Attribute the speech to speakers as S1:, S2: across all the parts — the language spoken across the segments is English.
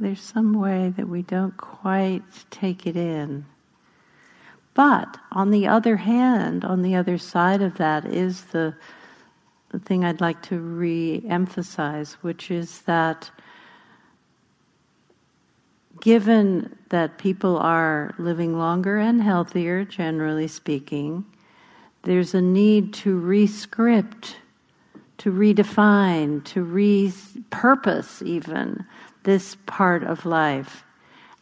S1: There's some way that we don't quite take it in. But on the other hand, on the other side of that is the, the thing I'd like to re emphasize, which is that given that people are living longer and healthier, generally speaking, there's a need to rescript, to redefine, to repurpose even this part of life.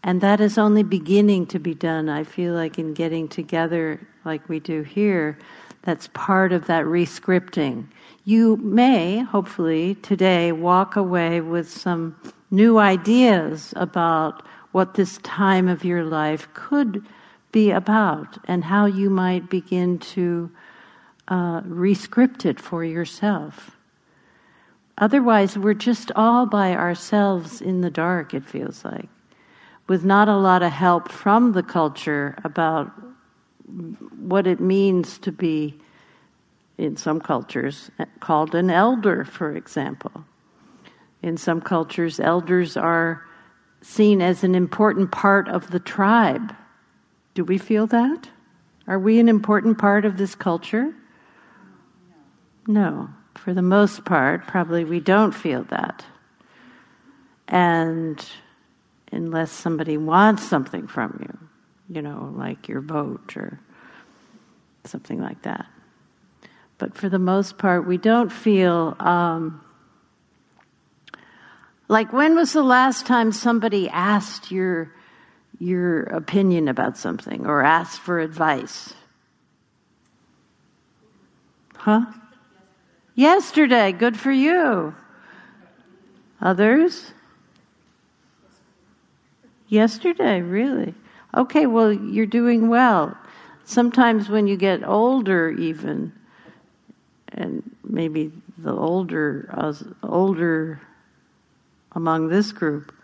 S1: And that is only beginning to be done. I feel like in getting together like we do here, that's part of that rescripting. You may, hopefully, today walk away with some new ideas about what this time of your life could be about and how you might begin to uh, rescript it for yourself. Otherwise, we're just all by ourselves in the dark, it feels like, with not a lot of help from the culture about what it means to be, in some cultures, called an elder, for example. In some cultures, elders are seen as an important part of the tribe. Do we feel that? Are we an important part of this culture? No. For the most part, probably we don't feel that. And unless somebody wants something from you, you know, like your vote or something like that. But for the most part, we don't feel um, like when was the last time somebody asked your your opinion about something or asked for advice? Huh? Yesterday. Good for you. Others? Yesterday, really? Okay, well, you're doing well. Sometimes when you get older, even, and maybe the older, uh, older among this group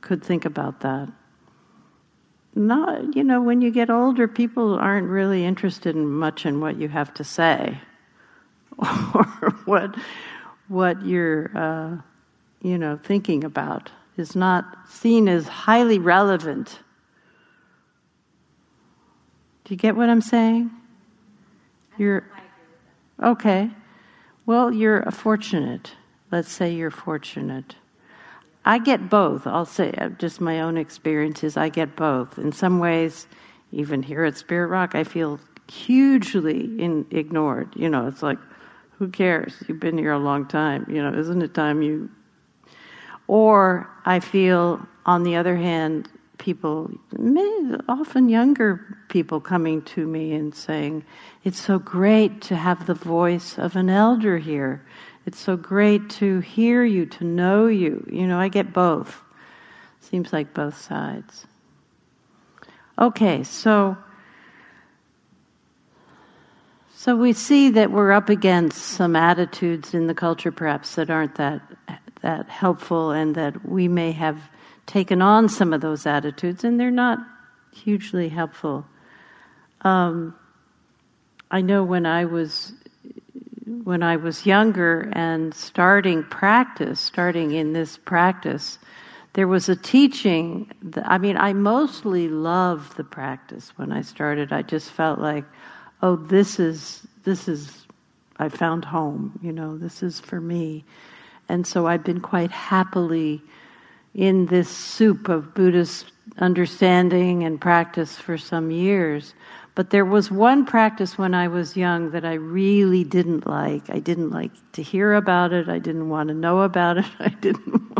S1: could think about that. Not, you know, when you get older, people aren't really interested in much in what you have to say or what what you're, uh, you know, thinking about is not seen as highly relevant. Do you get what I'm saying? You're okay. Well, you're fortunate. Let's say you're fortunate. I get both. I'll say uh, just my own experiences. I get both. In some ways, even here at Spirit Rock, I feel hugely in, ignored. You know, it's like, who cares? You've been here a long time. You know, isn't it time you? Or I feel, on the other hand, people, often younger people, coming to me and saying, "It's so great to have the voice of an elder here." It's so great to hear you, to know you. You know, I get both. Seems like both sides. Okay, so so we see that we're up against some attitudes in the culture perhaps that aren't that that helpful and that we may have taken on some of those attitudes and they're not hugely helpful. Um, I know when I was when I was younger and starting practice, starting in this practice, there was a teaching. That, I mean, I mostly loved the practice when I started. I just felt like, oh, this is this is I found home. You know, this is for me, and so I've been quite happily in this soup of Buddhist understanding and practice for some years. But there was one practice when I was young that I really didn't like. I didn't like to hear about it. I didn't want to know about it. I didn't.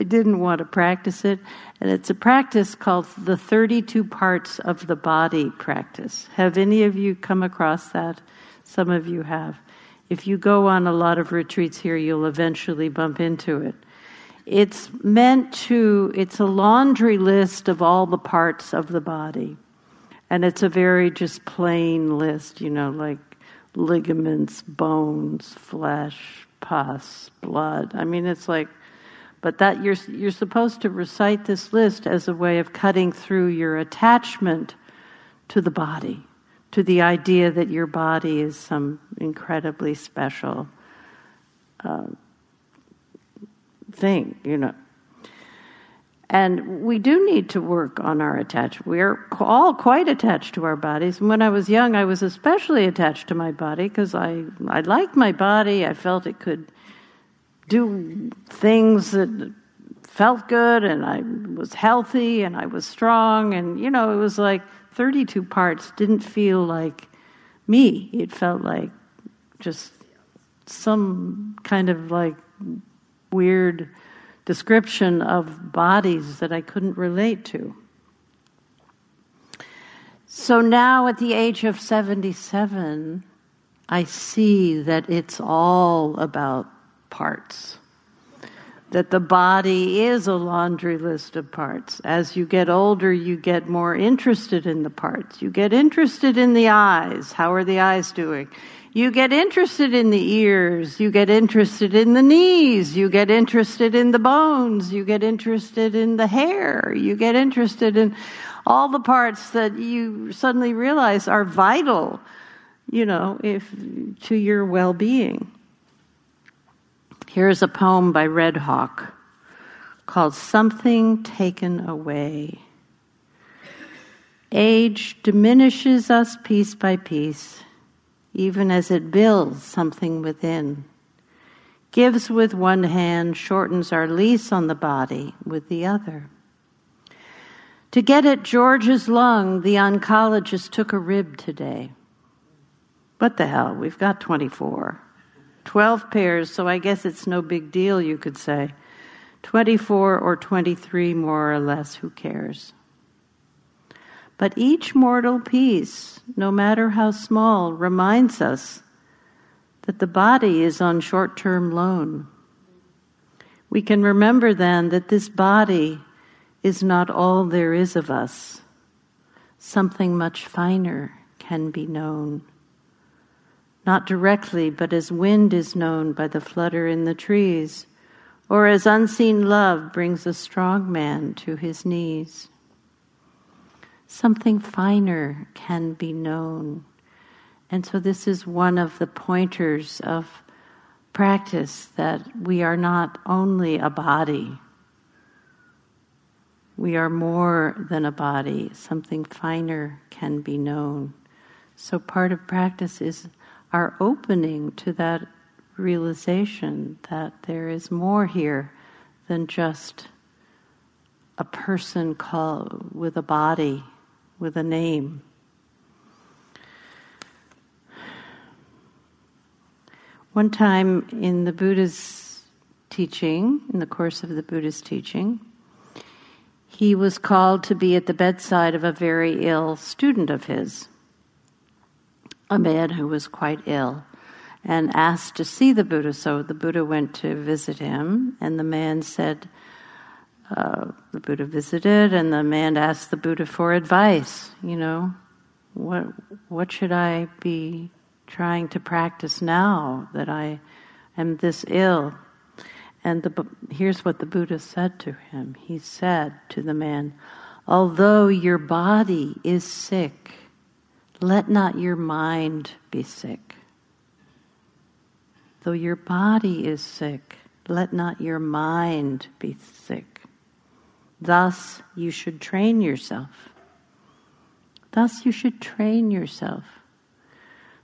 S1: I didn't want to practice it. And it's a practice called the 32 parts of the body practice. Have any of you come across that? Some of you have. If you go on a lot of retreats here, you'll eventually bump into it. It's meant to, it's a laundry list of all the parts of the body. And it's a very just plain list, you know, like ligaments, bones, flesh, pus, blood. I mean, it's like, but that you're, you're supposed to recite this list as a way of cutting through your attachment to the body, to the idea that your body is some incredibly special uh, thing, you know. And we do need to work on our attachment. We are all quite attached to our bodies. And when I was young, I was especially attached to my body because I, I liked my body. I felt it could do things that felt good and I was healthy and I was strong. And, you know, it was like 32 parts didn't feel like me. It felt like just some kind of like weird description of bodies that I couldn't relate to. So now at the age of 77, I see that it's all about parts. That the body is a laundry list of parts. As you get older, you get more interested in the parts. You get interested in the eyes. How are the eyes doing? You get interested in the ears. You get interested in the knees. You get interested in the bones. You get interested in the hair. You get interested in all the parts that you suddenly realize are vital, you know, if, to your well being. Here's a poem by Red Hawk called Something Taken Away. Age diminishes us piece by piece even as it builds something within. Gives with one hand, shortens our lease on the body with the other. To get at George's lung, the oncologist took a rib today. What the hell? We've got 24. 12 pairs, so I guess it's no big deal, you could say. 24 or 23, more or less, who cares? But each mortal piece, no matter how small, reminds us that the body is on short term loan. We can remember then that this body is not all there is of us. Something much finer can be known. Not directly, but as wind is known by the flutter in the trees, or as unseen love brings a strong man to his knees something finer can be known. And so, this is one of the pointers of practice that we are not only a body, we are more than a body. Something finer can be known. So, part of practice is our opening to that realization that there is more here than just a person called with a body with a name. One time in the Buddha's teaching, in the course of the Buddha's teaching, he was called to be at the bedside of a very ill student of his, a man who was quite ill, and asked to see the Buddha. So the Buddha went to visit him, and the man said, uh, the Buddha visited, and the man asked the Buddha for advice. You know, what what should I be trying to practice now that I am this ill? And the, here's what the Buddha said to him. He said to the man, "Although your body is sick, let not your mind be sick. Though your body is sick, let not your mind be sick." Thus, you should train yourself. Thus, you should train yourself.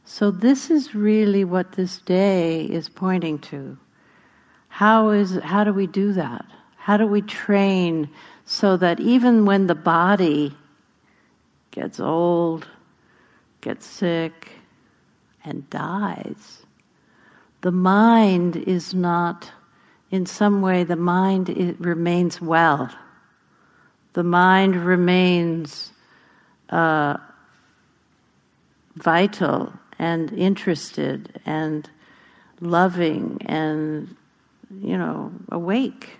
S1: So, this is really what this day is pointing to. How, is, how do we do that? How do we train so that even when the body gets old, gets sick, and dies, the mind is not, in some way, the mind remains well the mind remains uh, vital and interested and loving and, you know, awake.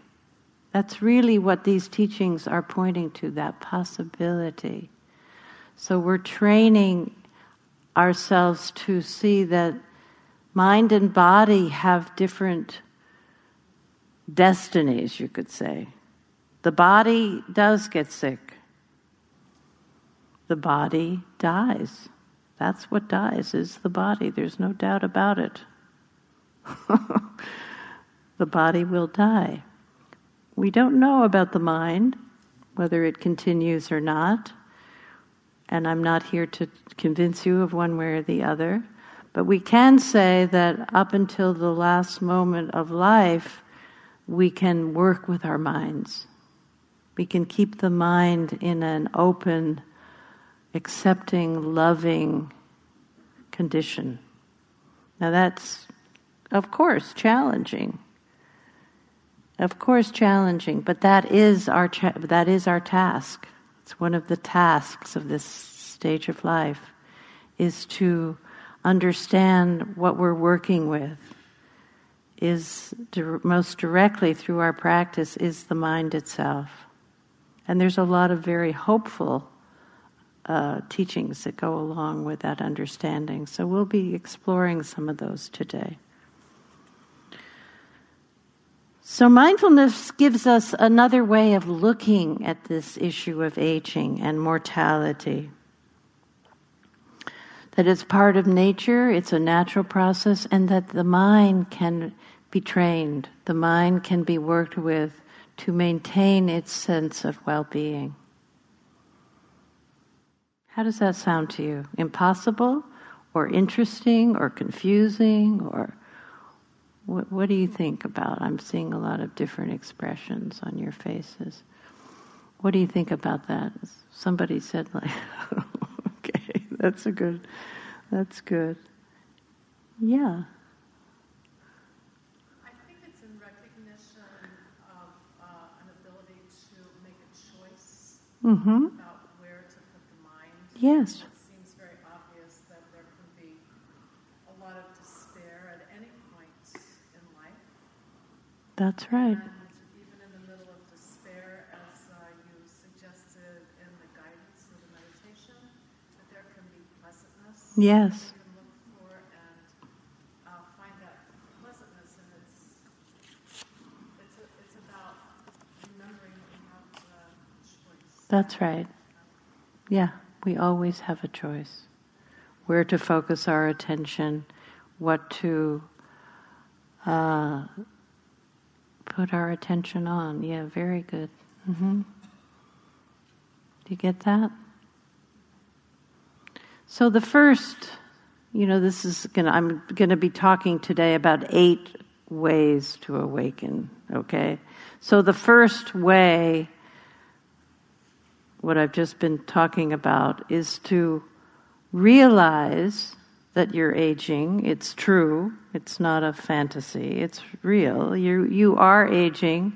S1: That's really what these teachings are pointing to that possibility. So we're training ourselves to see that mind and body have different destinies, you could say. The body does get sick. The body dies. That's what dies, is the body. There's no doubt about it. the body will die. We don't know about the mind, whether it continues or not. And I'm not here to convince you of one way or the other. But we can say that up until the last moment of life, we can work with our minds. We can keep the mind in an open, accepting, loving condition. Now, that's, of course, challenging. Of course, challenging, but that is our cha- that is our task. It's one of the tasks of this stage of life, is to understand what we're working with. Is most directly through our practice is the mind itself, and there's a lot of very hopeful uh, teachings that go along with that understanding. So we'll be exploring some of those today. So, mindfulness gives us another way of looking at this issue of aging and mortality. That it's part of nature, it's a natural process, and that the mind can be trained, the mind can be worked with to maintain its sense of well being. How does that sound to you? Impossible, or interesting, or confusing, or what, what do you think about? I'm seeing a lot of different expressions on your faces. What do you think about that? Somebody said like, okay, that's a good, that's good. Yeah.
S2: I think it's in recognition of uh, an ability to make a choice
S1: Mm-hmm.
S2: about where to put the mind.
S1: Yes.
S2: It seems very obvious that there can be a lot of despair at any point in life.
S1: That's right.
S2: And even in the middle of despair, as uh, you suggested in the guidance of the meditation, that there can be pleasantness.
S1: Yes.
S2: You can look for and uh, find that pleasantness, and it's it's a, it's about remembering that we have a choice.
S1: That's right. Yeah, we always have a choice. Where to focus our attention, what to uh, put our attention on. Yeah, very good. hmm Do you get that? So the first, you know, this is gonna. I'm gonna be talking today about eight ways to awaken. Okay, so the first way what I've just been talking about is to realize that you're aging. It's true. It's not a fantasy. It's real. You you are aging,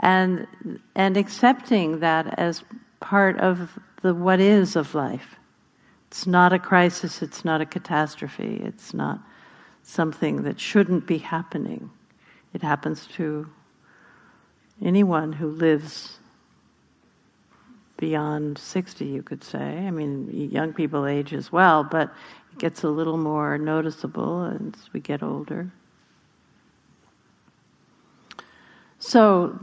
S1: and and accepting that as part of the what is of life. It's not a crisis. It's not a catastrophe. It's not something that shouldn't be happening. It happens to anyone who lives beyond 60, you could say. I mean, young people age as well, but it gets a little more noticeable as we get older. So,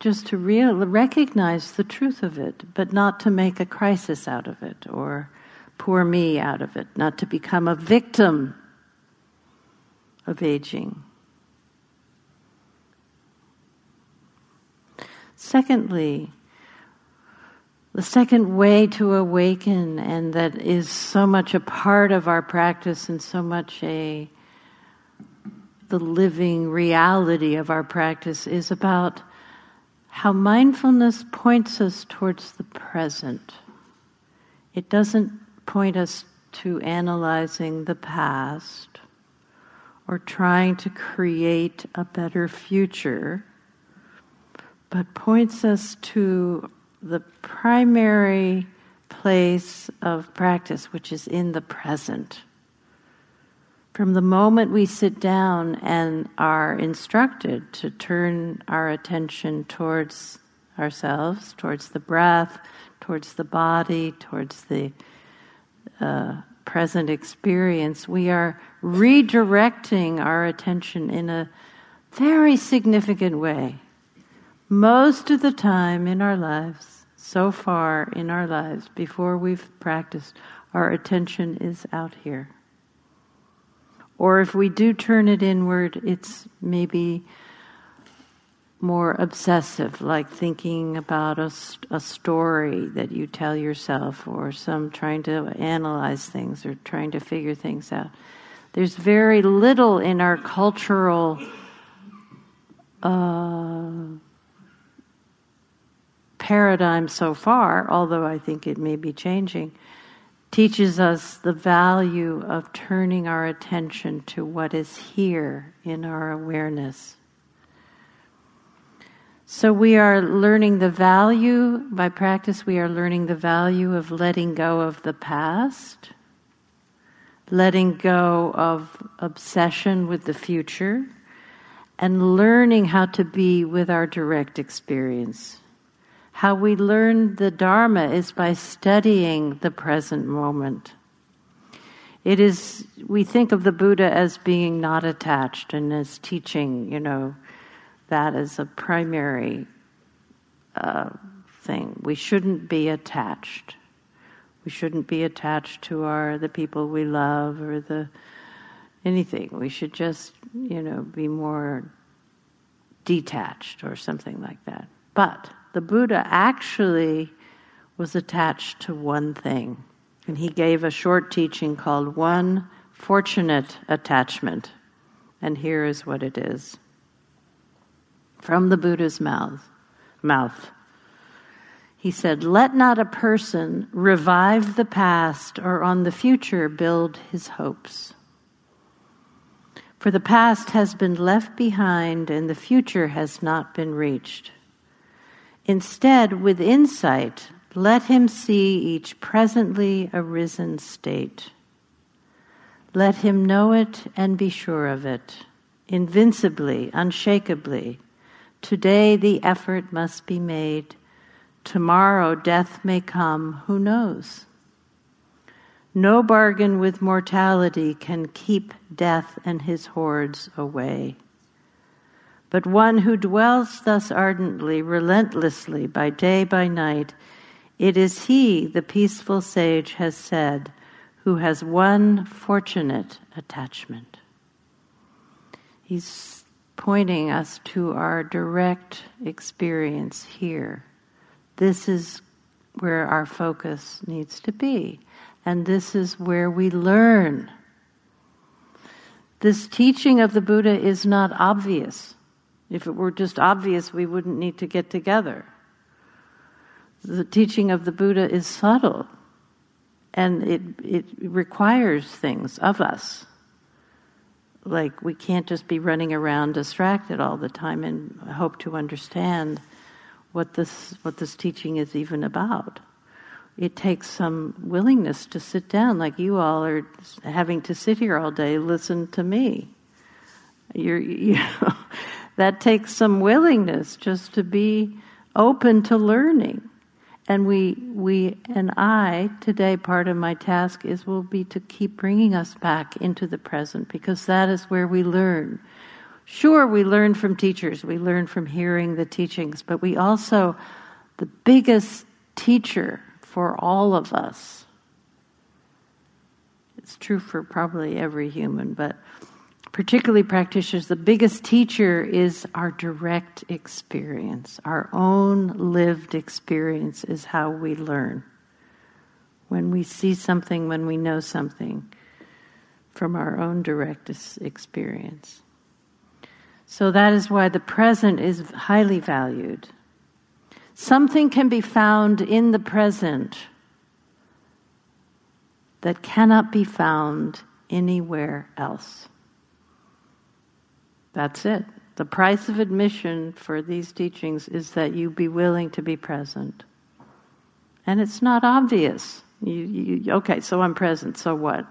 S1: just to recognize the truth of it, but not to make a crisis out of it or poor me out of it, not to become a victim of aging. Secondly, the second way to awaken, and that is so much a part of our practice and so much a the living reality of our practice, is about how mindfulness points us towards the present. It doesn't point us to analyzing the past or trying to create a better future, but points us to the primary place of practice, which is in the present. From the moment we sit down and are instructed to turn our attention towards ourselves, towards the breath, towards the body, towards the uh, present experience, we are redirecting our attention in a very significant way. Most of the time in our lives, so far in our lives, before we've practiced, our attention is out here. Or if we do turn it inward, it's maybe more obsessive, like thinking about a, a story that you tell yourself, or some trying to analyze things or trying to figure things out. There's very little in our cultural uh, paradigm so far, although I think it may be changing, teaches us the value of turning our attention to what is here in our awareness. So we are learning the value, by practice, we are learning the value of letting go of the past, letting go of obsession with the future, and learning how to be with our direct experience. How we learn the Dharma is by studying the present moment. It is, we think of the Buddha as being not attached and as teaching, you know, that as a primary uh, thing. We shouldn't be attached. We shouldn't be attached to our the people we love or the anything. We should just, you know, be more detached or something like that. But the Buddha actually was attached to one thing. And he gave a short teaching called One Fortunate Attachment. And here is what it is from the Buddha's mouth. mouth. He said, Let not a person revive the past or on the future build his hopes. For the past has been left behind and the future has not been reached. Instead, with insight, let him see each presently arisen state. Let him know it and be sure of it, invincibly, unshakably, Today the effort must be made. Tomorrow death may come, who knows? No bargain with mortality can keep death and his hordes away. But one who dwells thus ardently, relentlessly, by day, by night, it is he, the peaceful sage has said, who has one fortunate attachment. He's pointing us to our direct experience here. This is where our focus needs to be. And this is where we learn. This teaching of the Buddha is not obvious. If it were just obvious, we wouldn't need to get together. The teaching of the Buddha is subtle and it, it requires things of us like we can't just be running around distracted all the time and hope to understand what this what this teaching is even about. It takes some willingness to sit down, like you all are having to sit here all day, listen to me. You're, you know, that takes some willingness just to be open to learning. And we, we and I, today, part of my task is will be to keep bringing us back into the present because that is where we learn. Sure, we learn from teachers, we learn from hearing the teachings, but we also, the biggest teacher for all of us, it's true for probably every human, but particularly practitioners, the biggest teacher is our direct experience. Our own lived experience is how we learn. When we see something, when we know something from our own direct experience. So that is why the present is highly valued. Something can be found in the present that cannot be found anywhere else. That's it. The price of admission for these teachings is that you be willing to be present. And it's not obvious. You, you, okay, so I'm present, so what?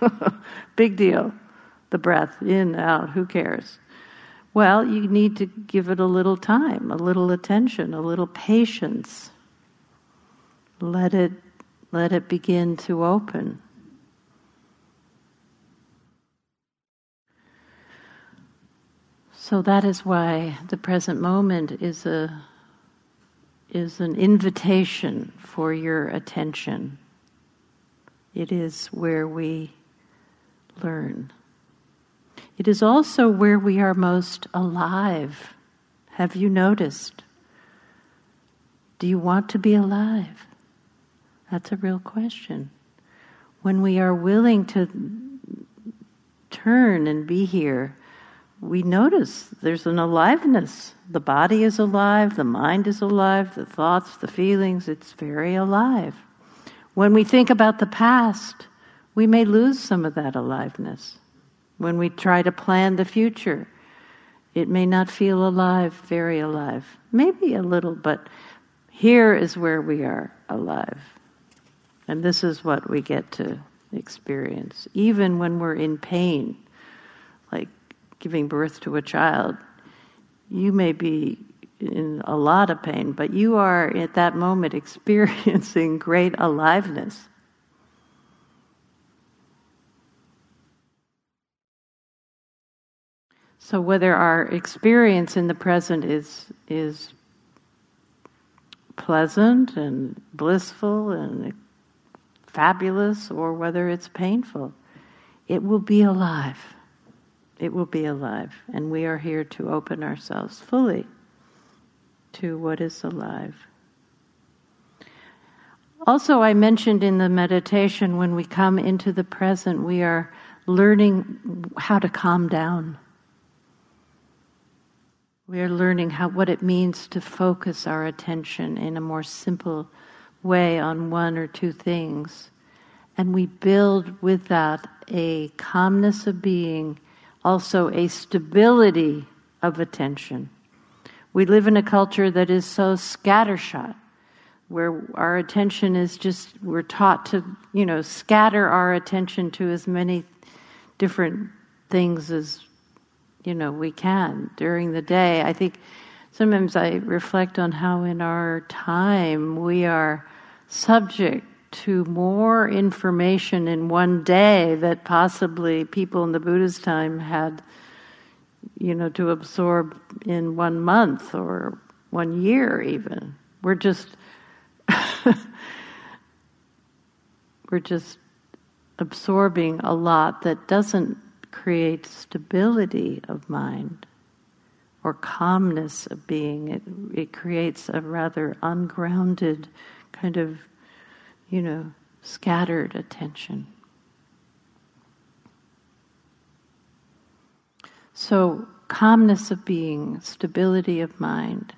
S1: Big deal. The breath, in, out, who cares? Well, you need to give it a little time, a little attention, a little patience. Let it, let it begin to open. So that is why the present moment is a is an invitation for your attention. It is where we learn. It is also where we are most alive, Have you noticed? Do you want to be alive? That's a real question. When we are willing to turn and be here, we notice there's an aliveness. The body is alive, the mind is alive, the thoughts, the feelings, it's very alive. When we think about the past, we may lose some of that aliveness. When we try to plan the future, it may not feel alive, very alive. Maybe a little, but here is where we are alive. And this is what we get to experience, even when we're in pain, like giving birth to a child. You may be in a lot of pain, but you are at that moment experiencing great aliveness. So whether our experience in the present is is pleasant and blissful and fabulous or whether it's painful, it will be alive. It will be alive. And we are here to open ourselves fully to what is alive. Also, I mentioned in the meditation when we come into the present, we are learning how to calm down. We are learning how what it means to focus our attention in a more simple way on one or two things. And we build with that a calmness of being, also a stability of attention. We live in a culture that is so scattershot, where our attention is just, we're taught to, you know, scatter our attention to as many different things as, you know, we can during the day. I think sometimes I reflect on how in our time we are subject to more information in one day that possibly people in the Buddha's time had, you know, to absorb in one month or one year even. We're just we're just absorbing a lot that doesn't create stability of mind or calmness of being. It, it creates a rather ungrounded kind of, you know, scattered attention. So, calmness of being, stability of mind.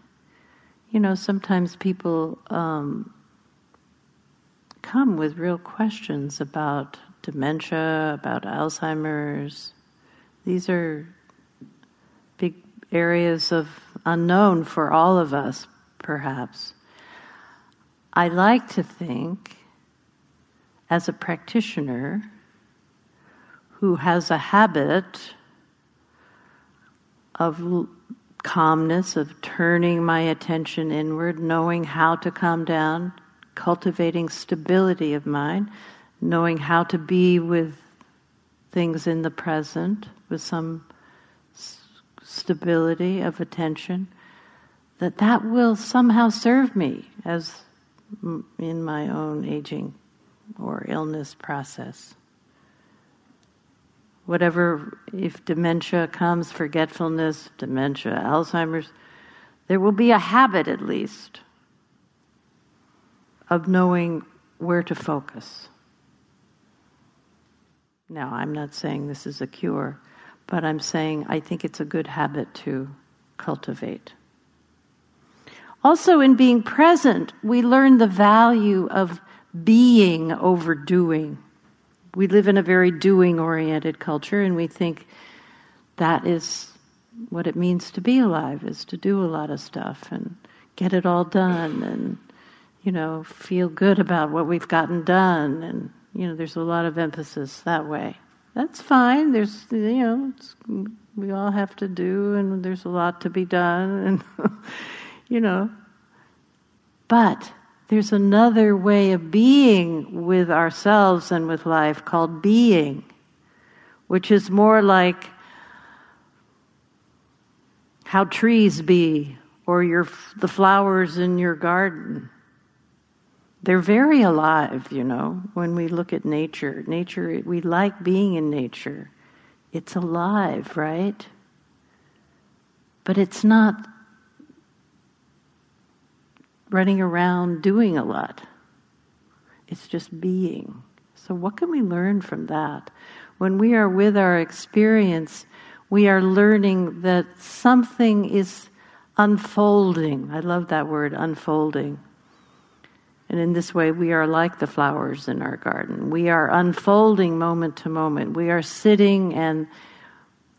S1: You know, sometimes people um, come with real questions about dementia, about Alzheimer's. These are big areas of unknown for all of us, perhaps. I like to think, as a practitioner who has a habit of calmness, of turning my attention inward, knowing how to calm down, cultivating stability of mind, knowing how to be with things in the present with some stability of attention, that that will somehow serve me as in my own aging or illness process. Whatever, if dementia comes, forgetfulness, dementia, Alzheimer's, there will be a habit at least of knowing where to focus. Now, I'm not saying this is a cure, but I'm saying I think it's a good habit to cultivate. Also, in being present, we learn the value of being over doing. We live in a very doing oriented culture, and we think that is what it means to be alive is to do a lot of stuff and get it all done and you know feel good about what we've gotten done and you know there's a lot of emphasis that way that's fine there's you know we all have to do and there's a lot to be done and you know. But there's another way of being with ourselves and with life called being, which is more like how trees be or your the flowers in your garden. They're very alive, you know, when we look at nature. Nature, we like being in nature. It's alive, right? But it's not running around doing a lot. It's just being. So, what can we learn from that? When we are with our experience, we are learning that something is unfolding. I love that word, unfolding. And in this way, we are like the flowers in our garden. We are unfolding moment to moment. We are sitting and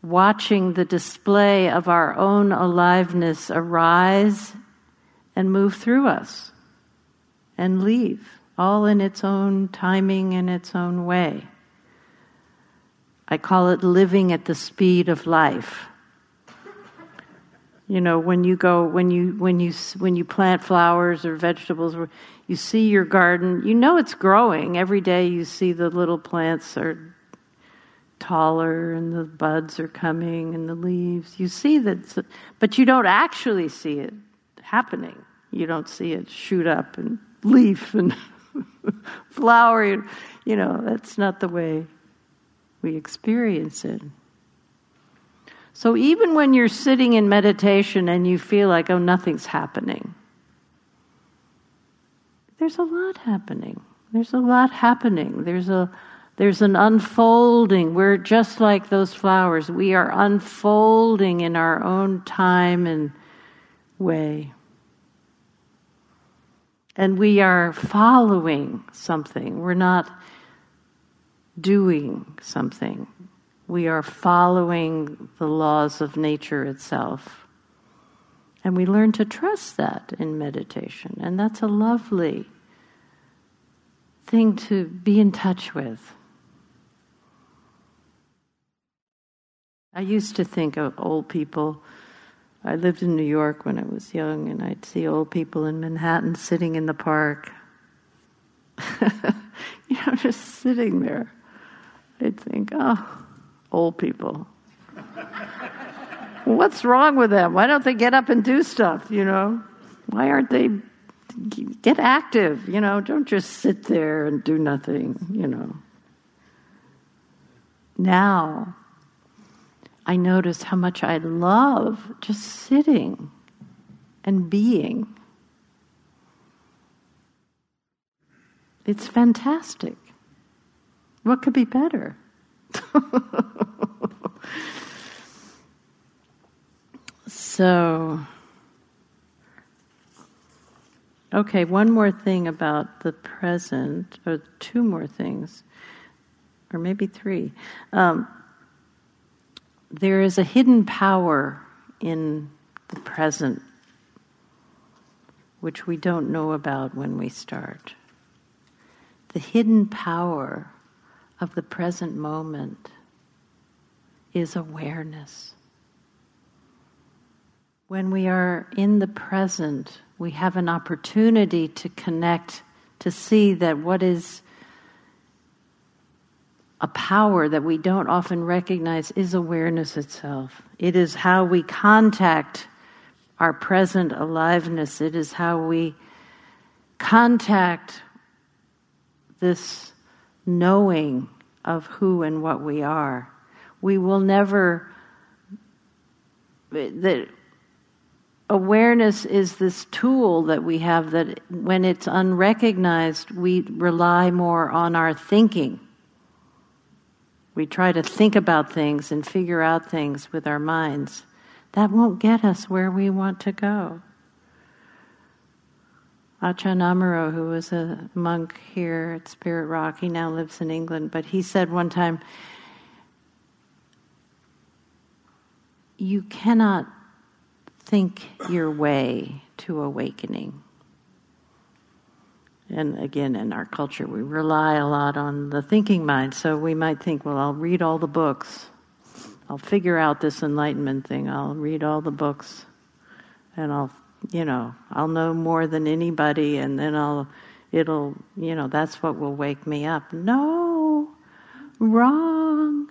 S1: watching the display of our own aliveness arise and move through us and leave, all in its own timing and its own way. I call it living at the speed of life. You know, when you go, when you when you when you plant flowers or vegetables, you see your garden. You know it's growing every day. You see the little plants are taller and the buds are coming and the leaves. You see that, but you don't actually see it happening. You don't see it shoot up and leaf and flower. You know, that's not the way we experience it. So even when you're sitting in meditation and you feel like, oh, nothing's happening, there's a lot happening. There's a lot happening. There's a there's an unfolding. We're just like those flowers. We are unfolding in our own time and way. And we are following something. We're not doing something. We are following the laws of nature itself. And we learn to trust that in meditation. And that's a lovely thing to be in touch with. I used to think of old people. I lived in New York when I was young, and I'd see old people in Manhattan sitting in the park. you know, just sitting there. I'd think, oh, old people. What's wrong with them? Why don't they get up and do stuff, you know? Why aren't they get active, you know? Don't just sit there and do nothing, you know. Now, I notice how much I love just sitting and being. It's fantastic. What could be better? so, okay, one more thing about the present, or two more things, or maybe three. Um, there is a hidden power in the present which we don't know about when we start. The hidden power of the present moment is awareness. When we are in the present, we have an opportunity to connect, to see that what is a power that we don't often recognize is awareness itself. It is how we contact our present aliveness, it is how we contact this knowing of who and what we are. We will never, that awareness is this tool that we have that when it's unrecognized, we rely more on our thinking we try to think about things and figure out things with our minds. That won't get us where we want to go. Ajahn Amaro, who was a monk here at Spirit Rock, he now lives in England, but he said one time, You cannot think your way to awakening and again, in our culture, we rely a lot on the thinking mind. So we might think, well, I'll read all the books. I'll figure out this enlightenment thing. I'll read all the books. And I'll, you know, I'll know more than anybody. And then I'll, it'll, you know, that's what will wake me up. No, wrong.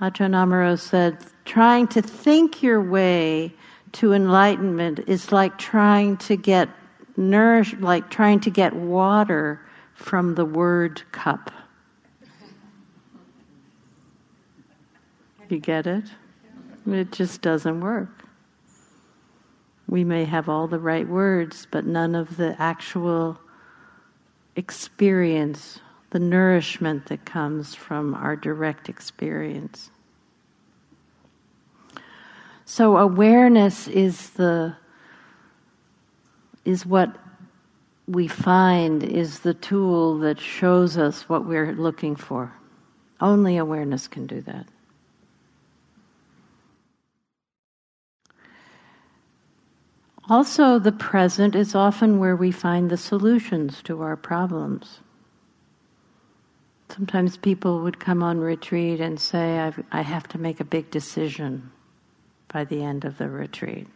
S1: Ajahn Amaro said, trying to think your way to enlightenment is like trying to get nourish, like trying to get water from the word cup. You get it? It just doesn't work. We may have all the right words, but none of the actual experience, the nourishment that comes from our direct experience. So awareness is the is what we find is the tool that shows us what we're looking for. Only awareness can do that. Also, the present is often where we find the solutions to our problems. Sometimes people would come on retreat and say, I have to make a big decision by the end of the retreat.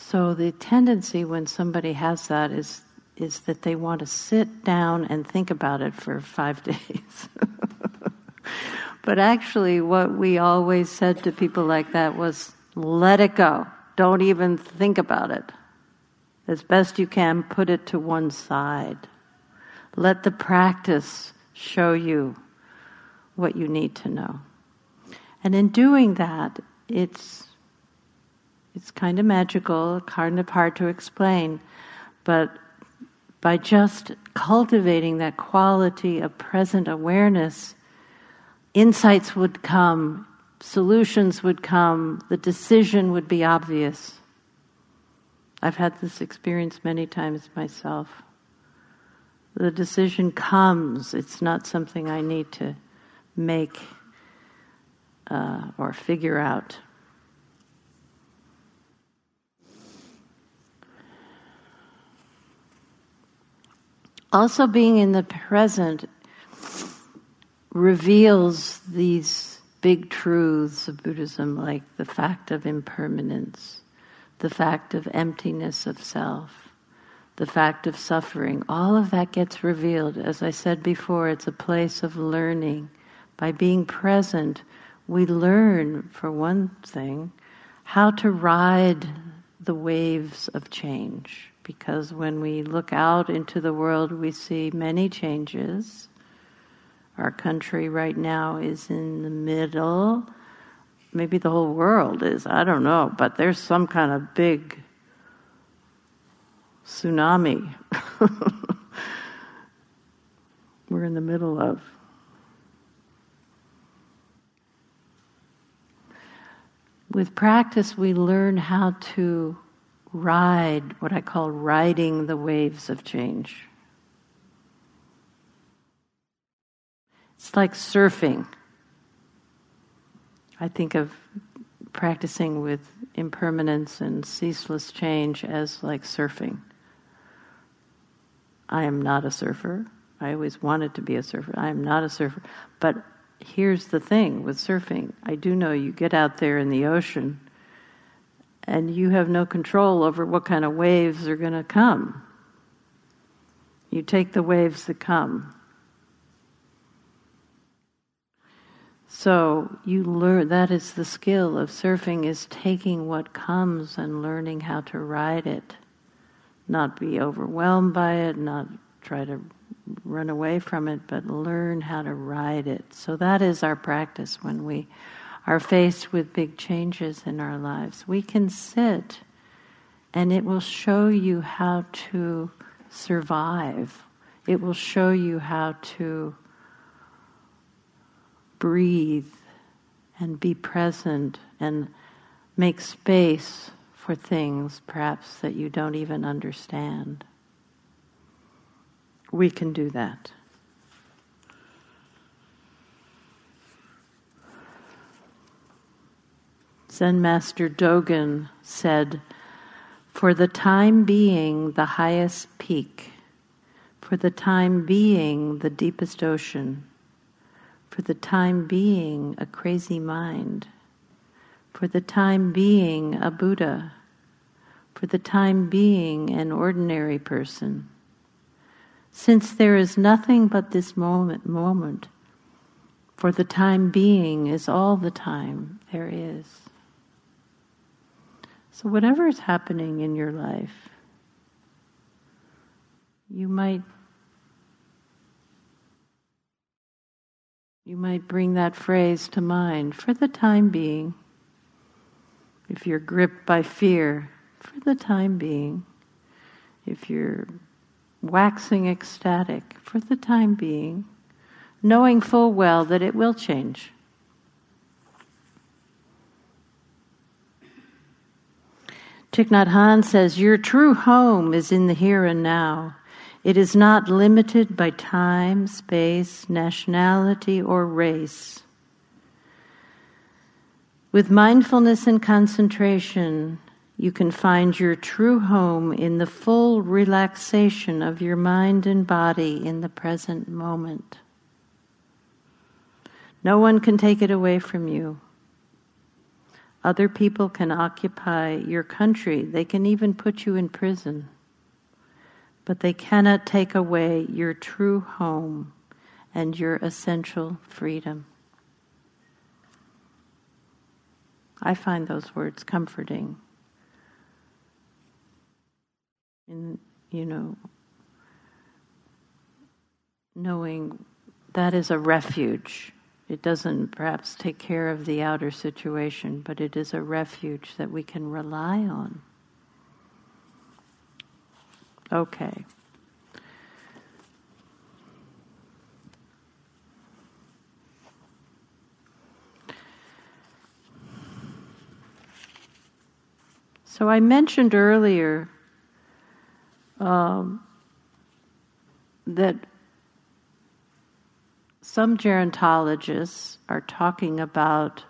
S1: So the tendency when somebody has that is is that they want to sit down and think about it for 5 days. but actually what we always said to people like that was let it go. Don't even think about it. As best you can, put it to one side. Let the practice show you what you need to know. And in doing that, it's it's kind of magical, kind of hard to explain, but by just cultivating that quality of present awareness, insights would come, solutions would come, the decision would be obvious. I've had this experience many times myself. The decision comes, it's not something I need to make uh, or figure out. Also, being in the present reveals these big truths of Buddhism, like the fact of impermanence, the fact of emptiness of self, the fact of suffering. All of that gets revealed. As I said before, it's a place of learning. By being present, we learn, for one thing, how to ride the waves of change because when we look out into the world, we see many changes. Our country right now is in the middle. Maybe the whole world is, I don't know, but there's some kind of big tsunami we're in the middle of. With practice, we learn how to ride what I call riding the waves of change. It's like surfing. I think of practicing with impermanence and ceaseless change as like surfing. I am not a surfer. I always wanted to be a surfer. I am not a surfer. But here's the thing with surfing I do know you get out there in the ocean and you have no control over what kind of waves are going to come. You take the waves that come. So you learn that is the skill of surfing is taking what comes and learning how to ride it. Not be overwhelmed by it, not try to run away from it, but learn how to ride it. So that is our practice when we are faced with big changes in our lives, we can sit and it will show you how to survive. It will show you how to breathe and be present and make space for things perhaps that you don't even understand. We can do that. Zen Master Dogen said, For the time being, the highest peak, for the time being, the deepest ocean, for the time being, a crazy mind, for the time being, a Buddha, for the time being, an ordinary person. Since there is nothing but this moment, moment, for the time being is all the time there is. So, whatever is happening in your life, you might you might bring that phrase to mind for the time being. If you're gripped by fear, for the time being, if you're waxing ecstatic, for the time being, knowing full well that it will change. Thich Nhat Hanh says, Your true home is in the here and now. It is not limited by time, space, nationality, or race. With mindfulness and concentration, you can find your true home in the full relaxation of your mind and body in the present moment. No one can take it away from you. Other people can occupy your country, they can even put you in prison but they cannot take away your true home and your essential freedom. I find those words comforting. In, you know, knowing that is a refuge. It doesn't perhaps take care of the outer situation, but it is a refuge that we can rely on. Okay. So I mentioned earlier um, that some gerontologists are talking about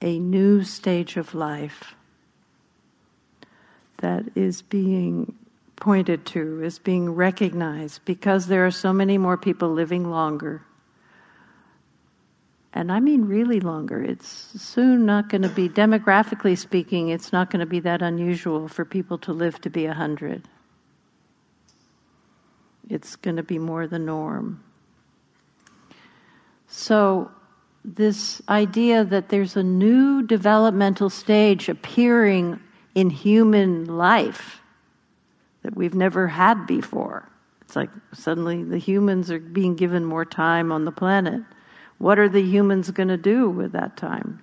S1: a new stage of life that is being pointed to, is being recognized because there are so many more people living longer. And I mean really longer. It's soon not going to be, demographically speaking, it's not going to be that unusual for people to live to be 100. It's going to be more the norm. So, this idea that there's a new developmental stage appearing in human life that we've never had before. It's like suddenly the humans are being given more time on the planet. What are the humans going to do with that time?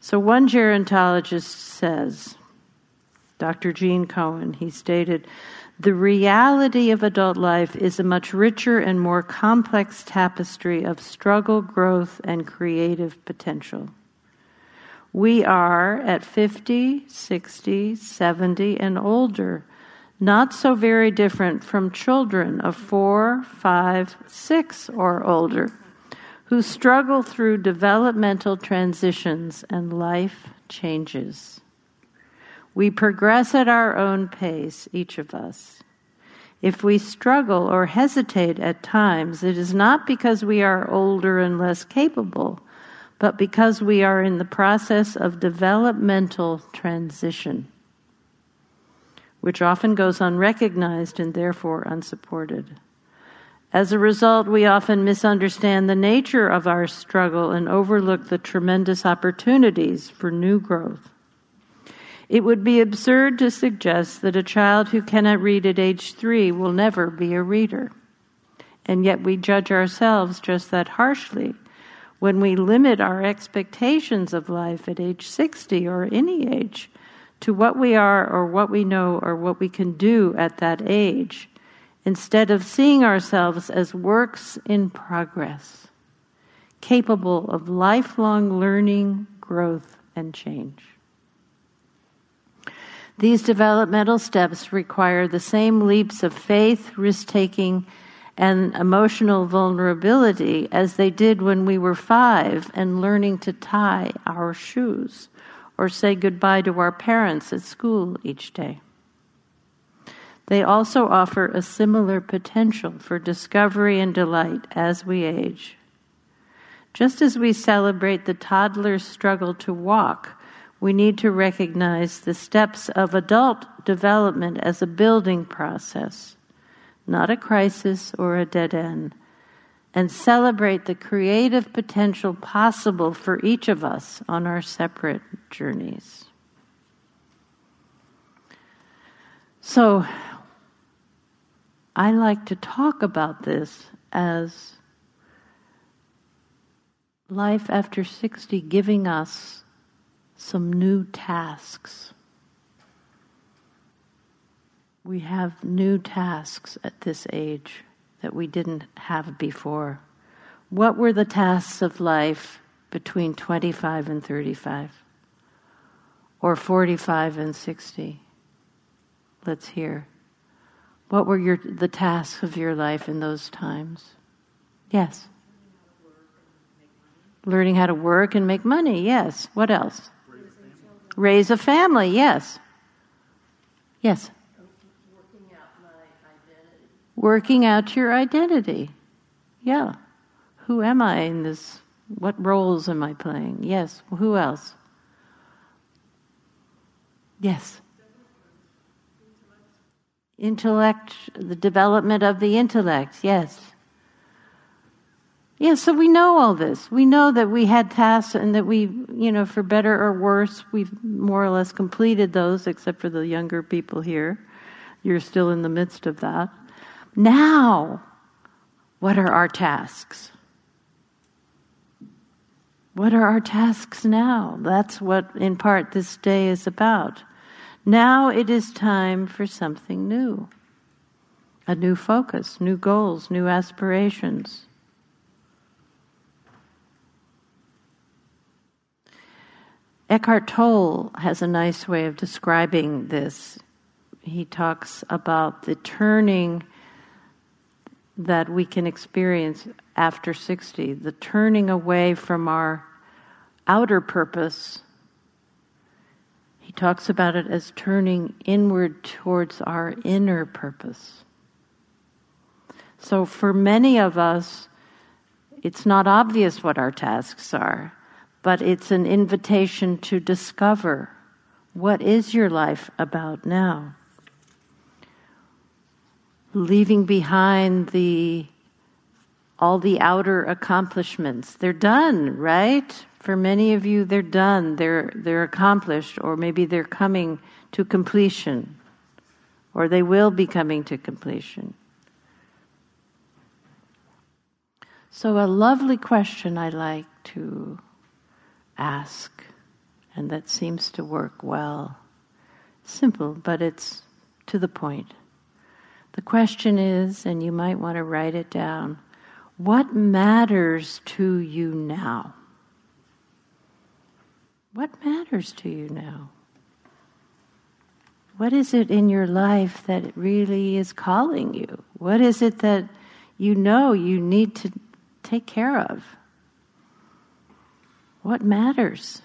S1: So, one gerontologist says, Dr. Gene Cohen, he stated, the reality of adult life is a much richer and more complex tapestry of struggle, growth, and creative potential. We are at 50, 60, 70, and older, not so very different from children of four, five, six, or older, who struggle through developmental transitions and life changes. We progress at our own pace, each of us. If we struggle or hesitate at times, it is not because we are older and less capable but because we are in the process of developmental transition, which often goes unrecognized and therefore unsupported. As a result, we often misunderstand the nature of our struggle and overlook the tremendous opportunities for new growth. It would be absurd to suggest that a child who cannot read at age three will never be a reader. And yet we judge ourselves just that harshly when we limit our expectations of life at age 60 or any age to what we are or what we know or what we can do at that age, instead of seeing ourselves as works in progress, capable of lifelong learning, growth, and change. These developmental steps require the same leaps of faith, risk taking, and emotional vulnerability as they did when we were five and learning to tie our shoes or say goodbye to our parents at school each day. They also offer a similar potential for discovery and delight as we age. Just as we celebrate the toddler's struggle to walk, we need to recognize the steps of adult development as a building process not a crisis or a dead end, and celebrate the creative potential possible for each of us on our separate journeys. So, I like to talk about this as life after 60 giving us some new tasks. We have new tasks at this age that we didn't have before. What were the tasks of life between 25 and 35? Or 45 and 60? Let's hear. What were your, the tasks of your life in those times? Yes. Learning how to work and make money, yes. What else? Raise a family, yes. Yes.
S3: Working out my identity.
S1: Working out your identity. Yeah. Who am I in this? What roles am I playing? Yes. Who else? Yes. Intellect, the development of the intellect, yes. Yeah, so we know all this. We know that we had tasks and that we, you know, for better or worse, we've more or less completed those, except for the younger people here. You're still in the midst of that. Now, what are our tasks? What are our tasks now? That's what, in part, this day is about. Now it is time for something new a new focus, new goals, new aspirations. Eckhart Tolle has a nice way of describing this. He talks about the turning that we can experience after 60, the turning away from our outer purpose. He talks about it as turning inward towards our inner purpose. So, for many of us, it's not obvious what our tasks are but it's an invitation to discover what is your life about now. Leaving behind the all the outer accomplishments. They're done, right? For many of you they're done. They're they're accomplished or maybe they're coming to completion or they will be coming to completion. So a lovely question I like to ask, and that seems to work well. Simple, but it's to the point. The question is, and you might want to write it down what matters to you now? What matters to you now? What is it in your life that really is calling you? What is it that you know you need to take care of? What matters?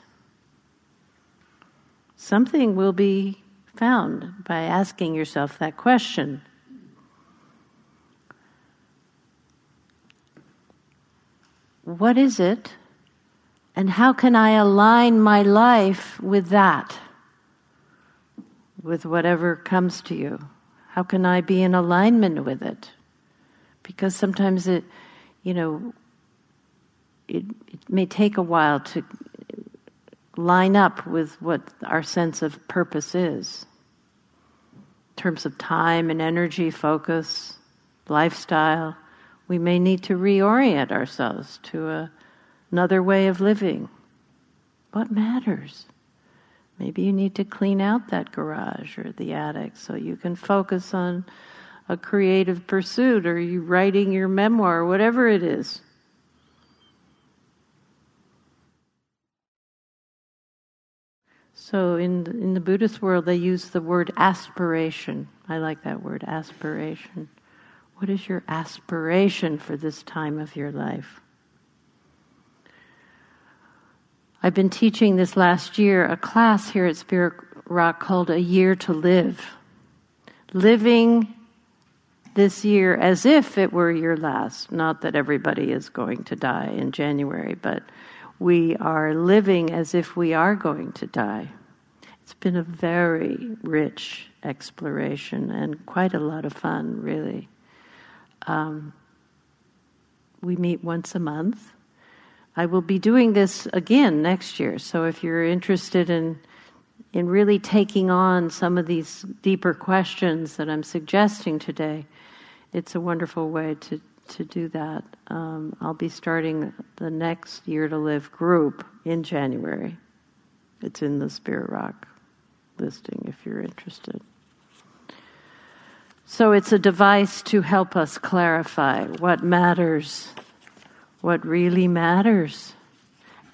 S1: Something will be found by asking yourself that question. What is it? And how can I align my life with that? With whatever comes to you? How can I be in alignment with it? Because sometimes it, you know, it, it may take a while to line up with what our sense of purpose is in terms of time and energy, focus, lifestyle. We may need to reorient ourselves to a, another way of living. What matters? Maybe you need to clean out that garage or the attic so you can focus on a creative pursuit or you writing your memoir, whatever it is. So in the, in the Buddhist world, they use the word aspiration. I like that word, aspiration. What is your aspiration for this time of your life? I've been teaching this last year a class here at Spirit Rock called A Year to Live. Living this year as if it were your last. Not that everybody is going to die in January, but we are living as if we are going to die. It's been a very rich exploration and quite a lot of fun, really. Um, we meet once a month. I will be doing this again next year. So if you're interested in in really taking on some of these deeper questions that I'm suggesting today, it's a wonderful way to to do that. Um, I'll be starting the next Year to Live group in January. It's in the Spirit Rock listing if you're interested. So it's a device to help us clarify what matters, what really matters.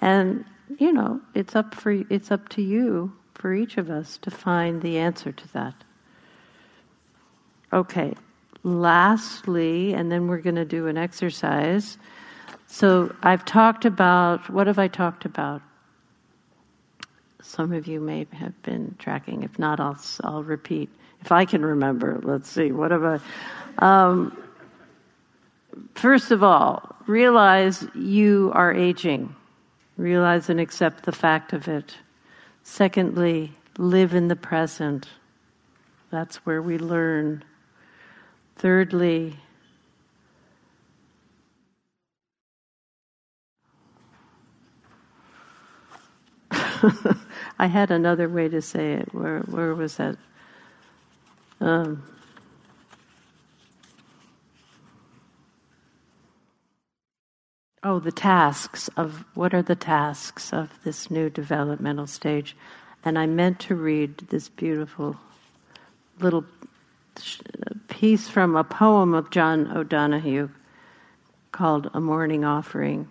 S1: And you know, it's up for it's up to you for each of us to find the answer to that. Okay. Lastly, and then we're going to do an exercise. So I've talked about what have I talked about? Some of you may have been tracking. If not, I'll I'll repeat if I can remember, let's see, what have I? Um, first of all, realize you are aging. Realize and accept the fact of it. Secondly, live in the present. That's where we learn. Thirdly, I had another way to say it. Where where was that? Um, oh, the tasks of what are the tasks of this new developmental stage? And I meant to read this beautiful little piece from a poem of John O'Donohue called A Morning Offering.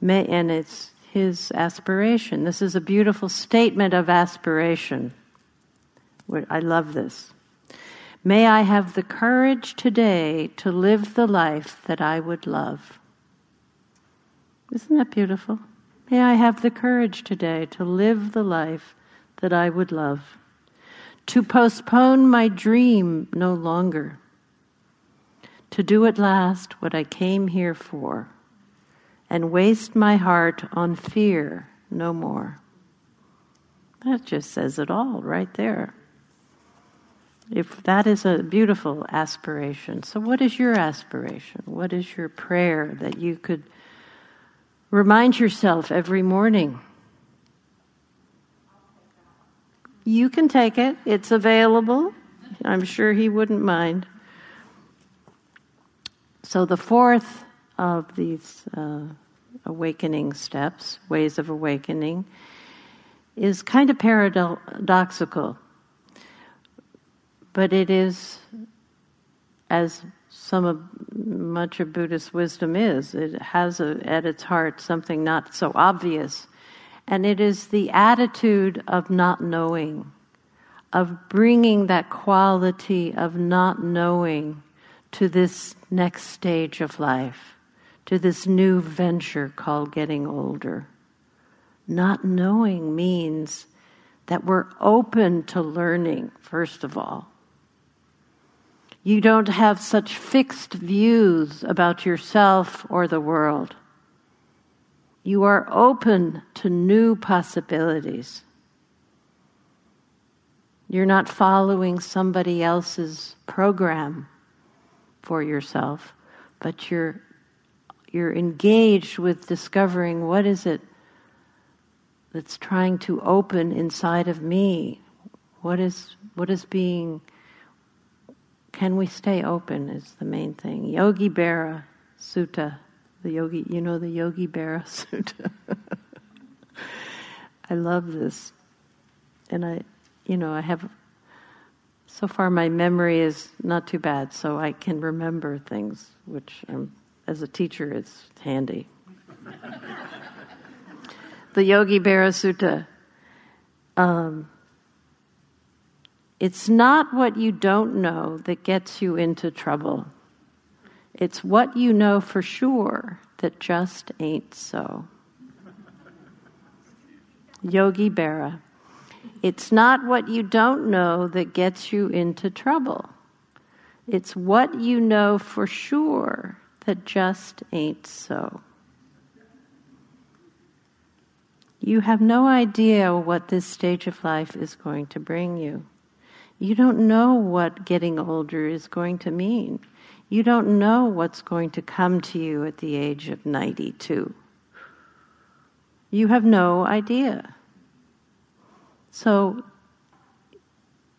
S1: and it's his aspiration. This is a beautiful statement of aspiration. I love this. May I have the courage today to live the life that I would love. Isn't that beautiful? May I have the courage today to live the life that I would love. To postpone my dream no longer. To do at last what I came here for. And waste my heart on fear no more. That just says it all right there. If that is a beautiful aspiration, so what is your aspiration? What is your prayer that you could remind yourself every morning? You can take it, it's available. I'm sure he wouldn't mind. So, the fourth of these uh, awakening steps, ways of awakening, is kind of paradoxical. But it is, as some of much of Buddhist wisdom is, it has a, at its heart something not so obvious. And it is the attitude of not knowing, of bringing that quality of not knowing to this next stage of life, to this new venture called getting older. Not knowing means that we're open to learning, first of all. You don't have such fixed views about yourself or the world. You are open to new possibilities. You're not following somebody else's program for yourself, but you're you're engaged with discovering what is it that's trying to open inside of me. What is what is being can we stay open is the main thing. Yogi Berra Sutta, the Yogi, you know the Yogi Berra Sutta. I love this, and I, you know, I have. So far, my memory is not too bad, so I can remember things, which um, as a teacher is handy. the Yogi Berra Sutta. Um, it's not what you don't know that gets you into trouble. It's what you know for sure that just ain't so. Yogi Berra. It's not what you don't know that gets you into trouble. It's what you know for sure that just ain't so. You have no idea what this stage of life is going to bring you. You don't know what getting older is going to mean. You don't know what's going to come to you at the age of 92. You have no idea. So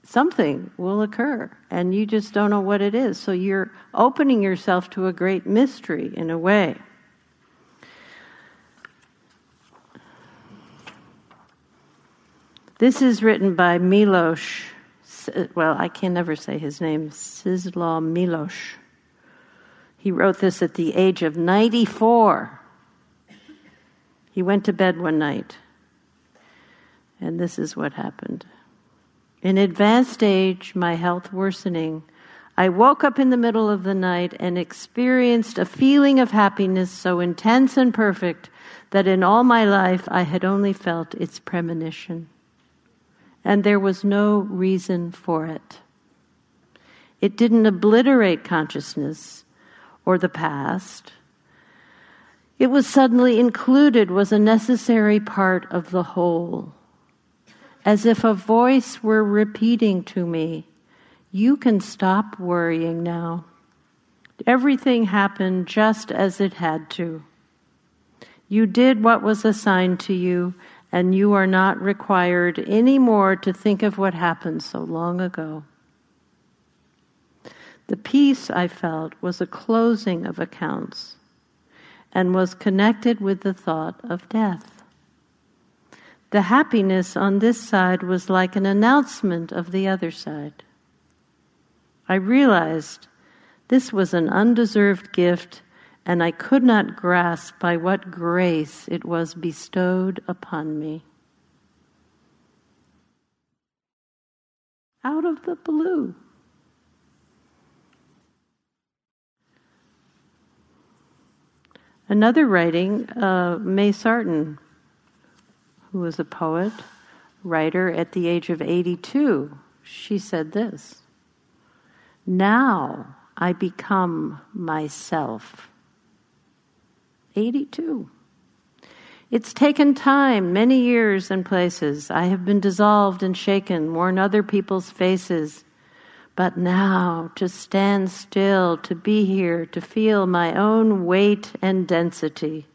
S1: something will occur, and you just don't know what it is. So you're opening yourself to a great mystery in a way. This is written by Milos. Well, I can never say his name. Czeslaw Milosz. He wrote this at the age of 94. He went to bed one night, and this is what happened. In advanced age, my health worsening, I woke up in the middle of the night and experienced a feeling of happiness so intense and perfect that in all my life I had only felt its premonition. And there was no reason for it. It didn't obliterate consciousness or the past it was suddenly included, was a necessary part of the whole. As if a voice were repeating to me, You can stop worrying now. Everything happened just as it had to. You did what was assigned to you, and you are not required any more to think of what happened so long ago. The peace I felt was a closing of accounts and was connected with the thought of death. The happiness on this side was like an announcement of the other side. I realized this was an undeserved gift, and I could not grasp by what grace it was bestowed upon me. Out of the blue. Another writing, uh, May Sarton, who was a poet, writer at the age of 82, she said this Now I become myself. 82. It's taken time, many years and places. I have been dissolved and shaken, worn other people's faces, but now to stand still, to be here, to feel my own weight and density.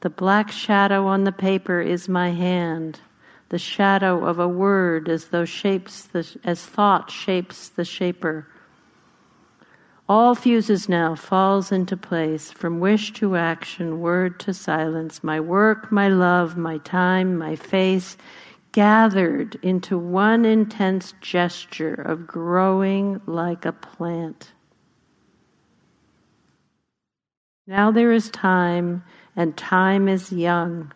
S1: The black shadow on the paper is my hand, the shadow of a word as though shapes the, as thought shapes the shaper. All fuses now, falls into place, from wish to action, word to silence, my work, my love, my time, my face, gathered into one intense gesture of growing like a plant. Now there is time, and time is young.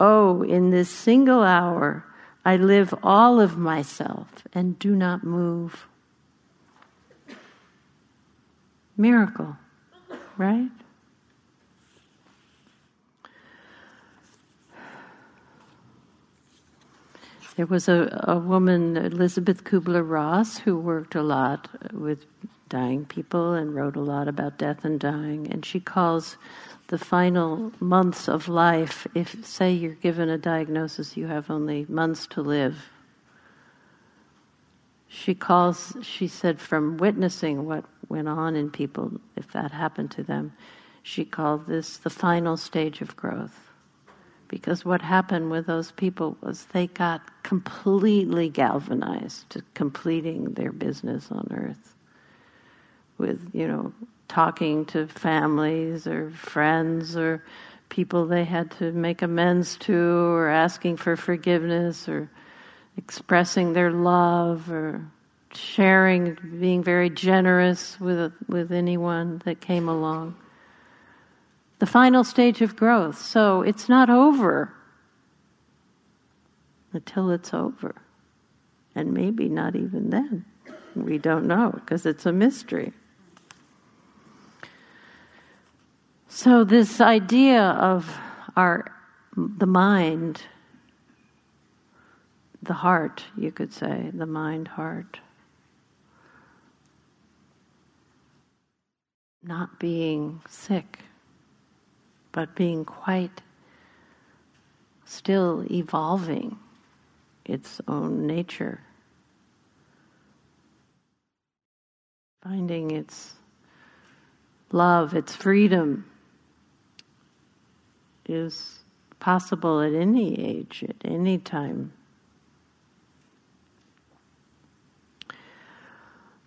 S1: Oh, in this single hour, I live all of myself and do not move. Miracle, right? There was a, a woman, Elizabeth Kubler Ross, who worked a lot with dying people and wrote a lot about death and dying. And she calls the final months of life, if, say, you're given a diagnosis, you have only months to live. She calls, she said, from witnessing what went on in people, if that happened to them, she called this the final stage of growth because what happened with those people was they got completely galvanized to completing their business on earth with you know talking to families or friends or people they had to make amends to or asking for forgiveness or expressing their love or sharing being very generous with with anyone that came along the final stage of growth. So it's not over until it's over. And maybe not even then. We don't know because it's a mystery. So this idea of our the mind the heart, you could say, the mind heart. Not being sick but being quite still evolving its own nature, finding its love, its freedom is possible at any age, at any time.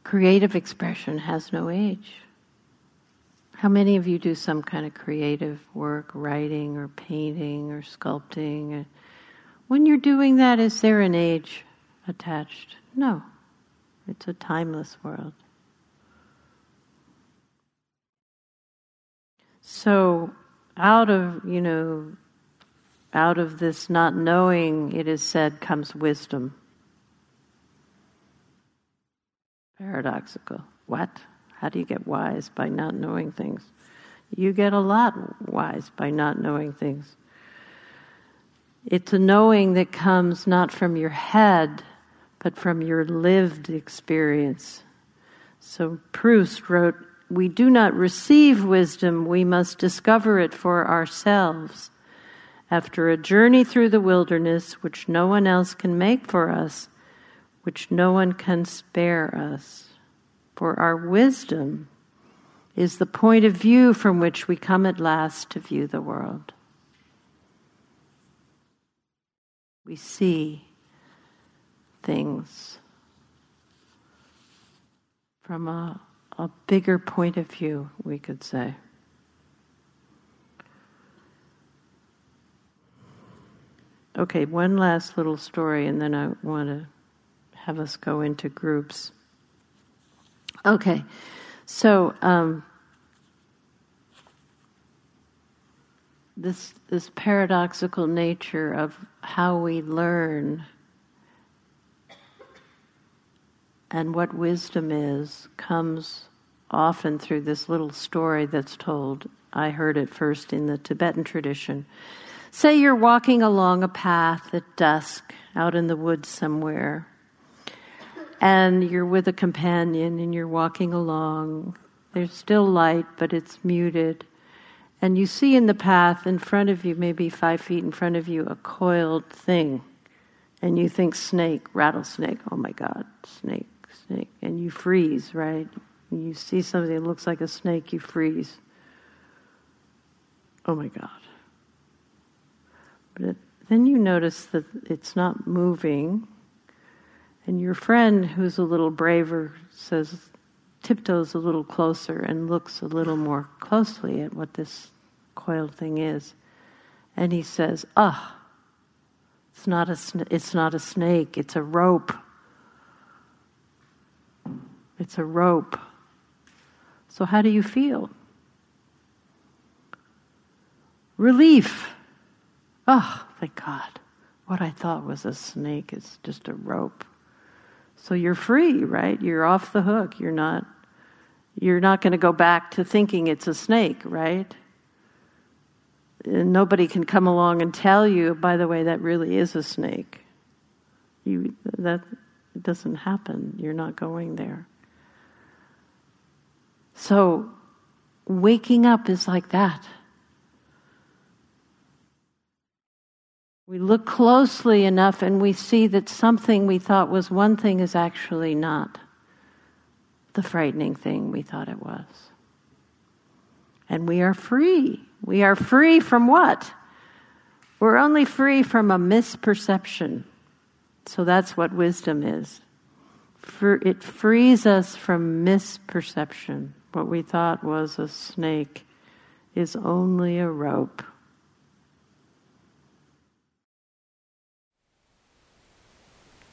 S1: Creative expression has no age. How many of you do some kind of creative work, writing or painting or sculpting? When you're doing that, is there an age attached? No. It's a timeless world. So, out of, you know, out of this not knowing, it is said, comes wisdom. Paradoxical. What? How do you get wise by not knowing things? You get a lot wise by not knowing things. It's a knowing that comes not from your head, but from your lived experience. So Proust wrote, We do not receive wisdom, we must discover it for ourselves. After a journey through the wilderness, which no one else can make for us, which no one can spare us. For our wisdom is the point of view from which we come at last to view the world. We see things from a, a bigger point of view, we could say. Okay, one last little story, and then I want to have us go into groups. Okay, so um, this this paradoxical nature of how we learn and what wisdom is comes often through this little story that's told. I heard it first in the Tibetan tradition. Say you're walking along a path at dusk out in the woods somewhere and you're with a companion and you're walking along. There's still light, but it's muted. And you see in the path in front of you, maybe five feet in front of you, a coiled thing. And you think snake, rattlesnake, oh my God, snake, snake. And you freeze, right? you see something that looks like a snake, you freeze. Oh my God. But it, then you notice that it's not moving, and your friend, who's a little braver, says, tiptoes a little closer and looks a little more closely at what this coiled thing is. And he says, Ah, oh, it's, not a, it's not a snake, it's a rope. It's a rope. So, how do you feel? Relief. Oh, thank God. What I thought was a snake is just a rope. So you're free, right? You're off the hook. You're not you're not going to go back to thinking it's a snake, right? And nobody can come along and tell you, by the way, that really is a snake. You that doesn't happen. You're not going there. So waking up is like that. We look closely enough and we see that something we thought was one thing is actually not the frightening thing we thought it was. And we are free. We are free from what? We're only free from a misperception. So that's what wisdom is. For it frees us from misperception. What we thought was a snake is only a rope.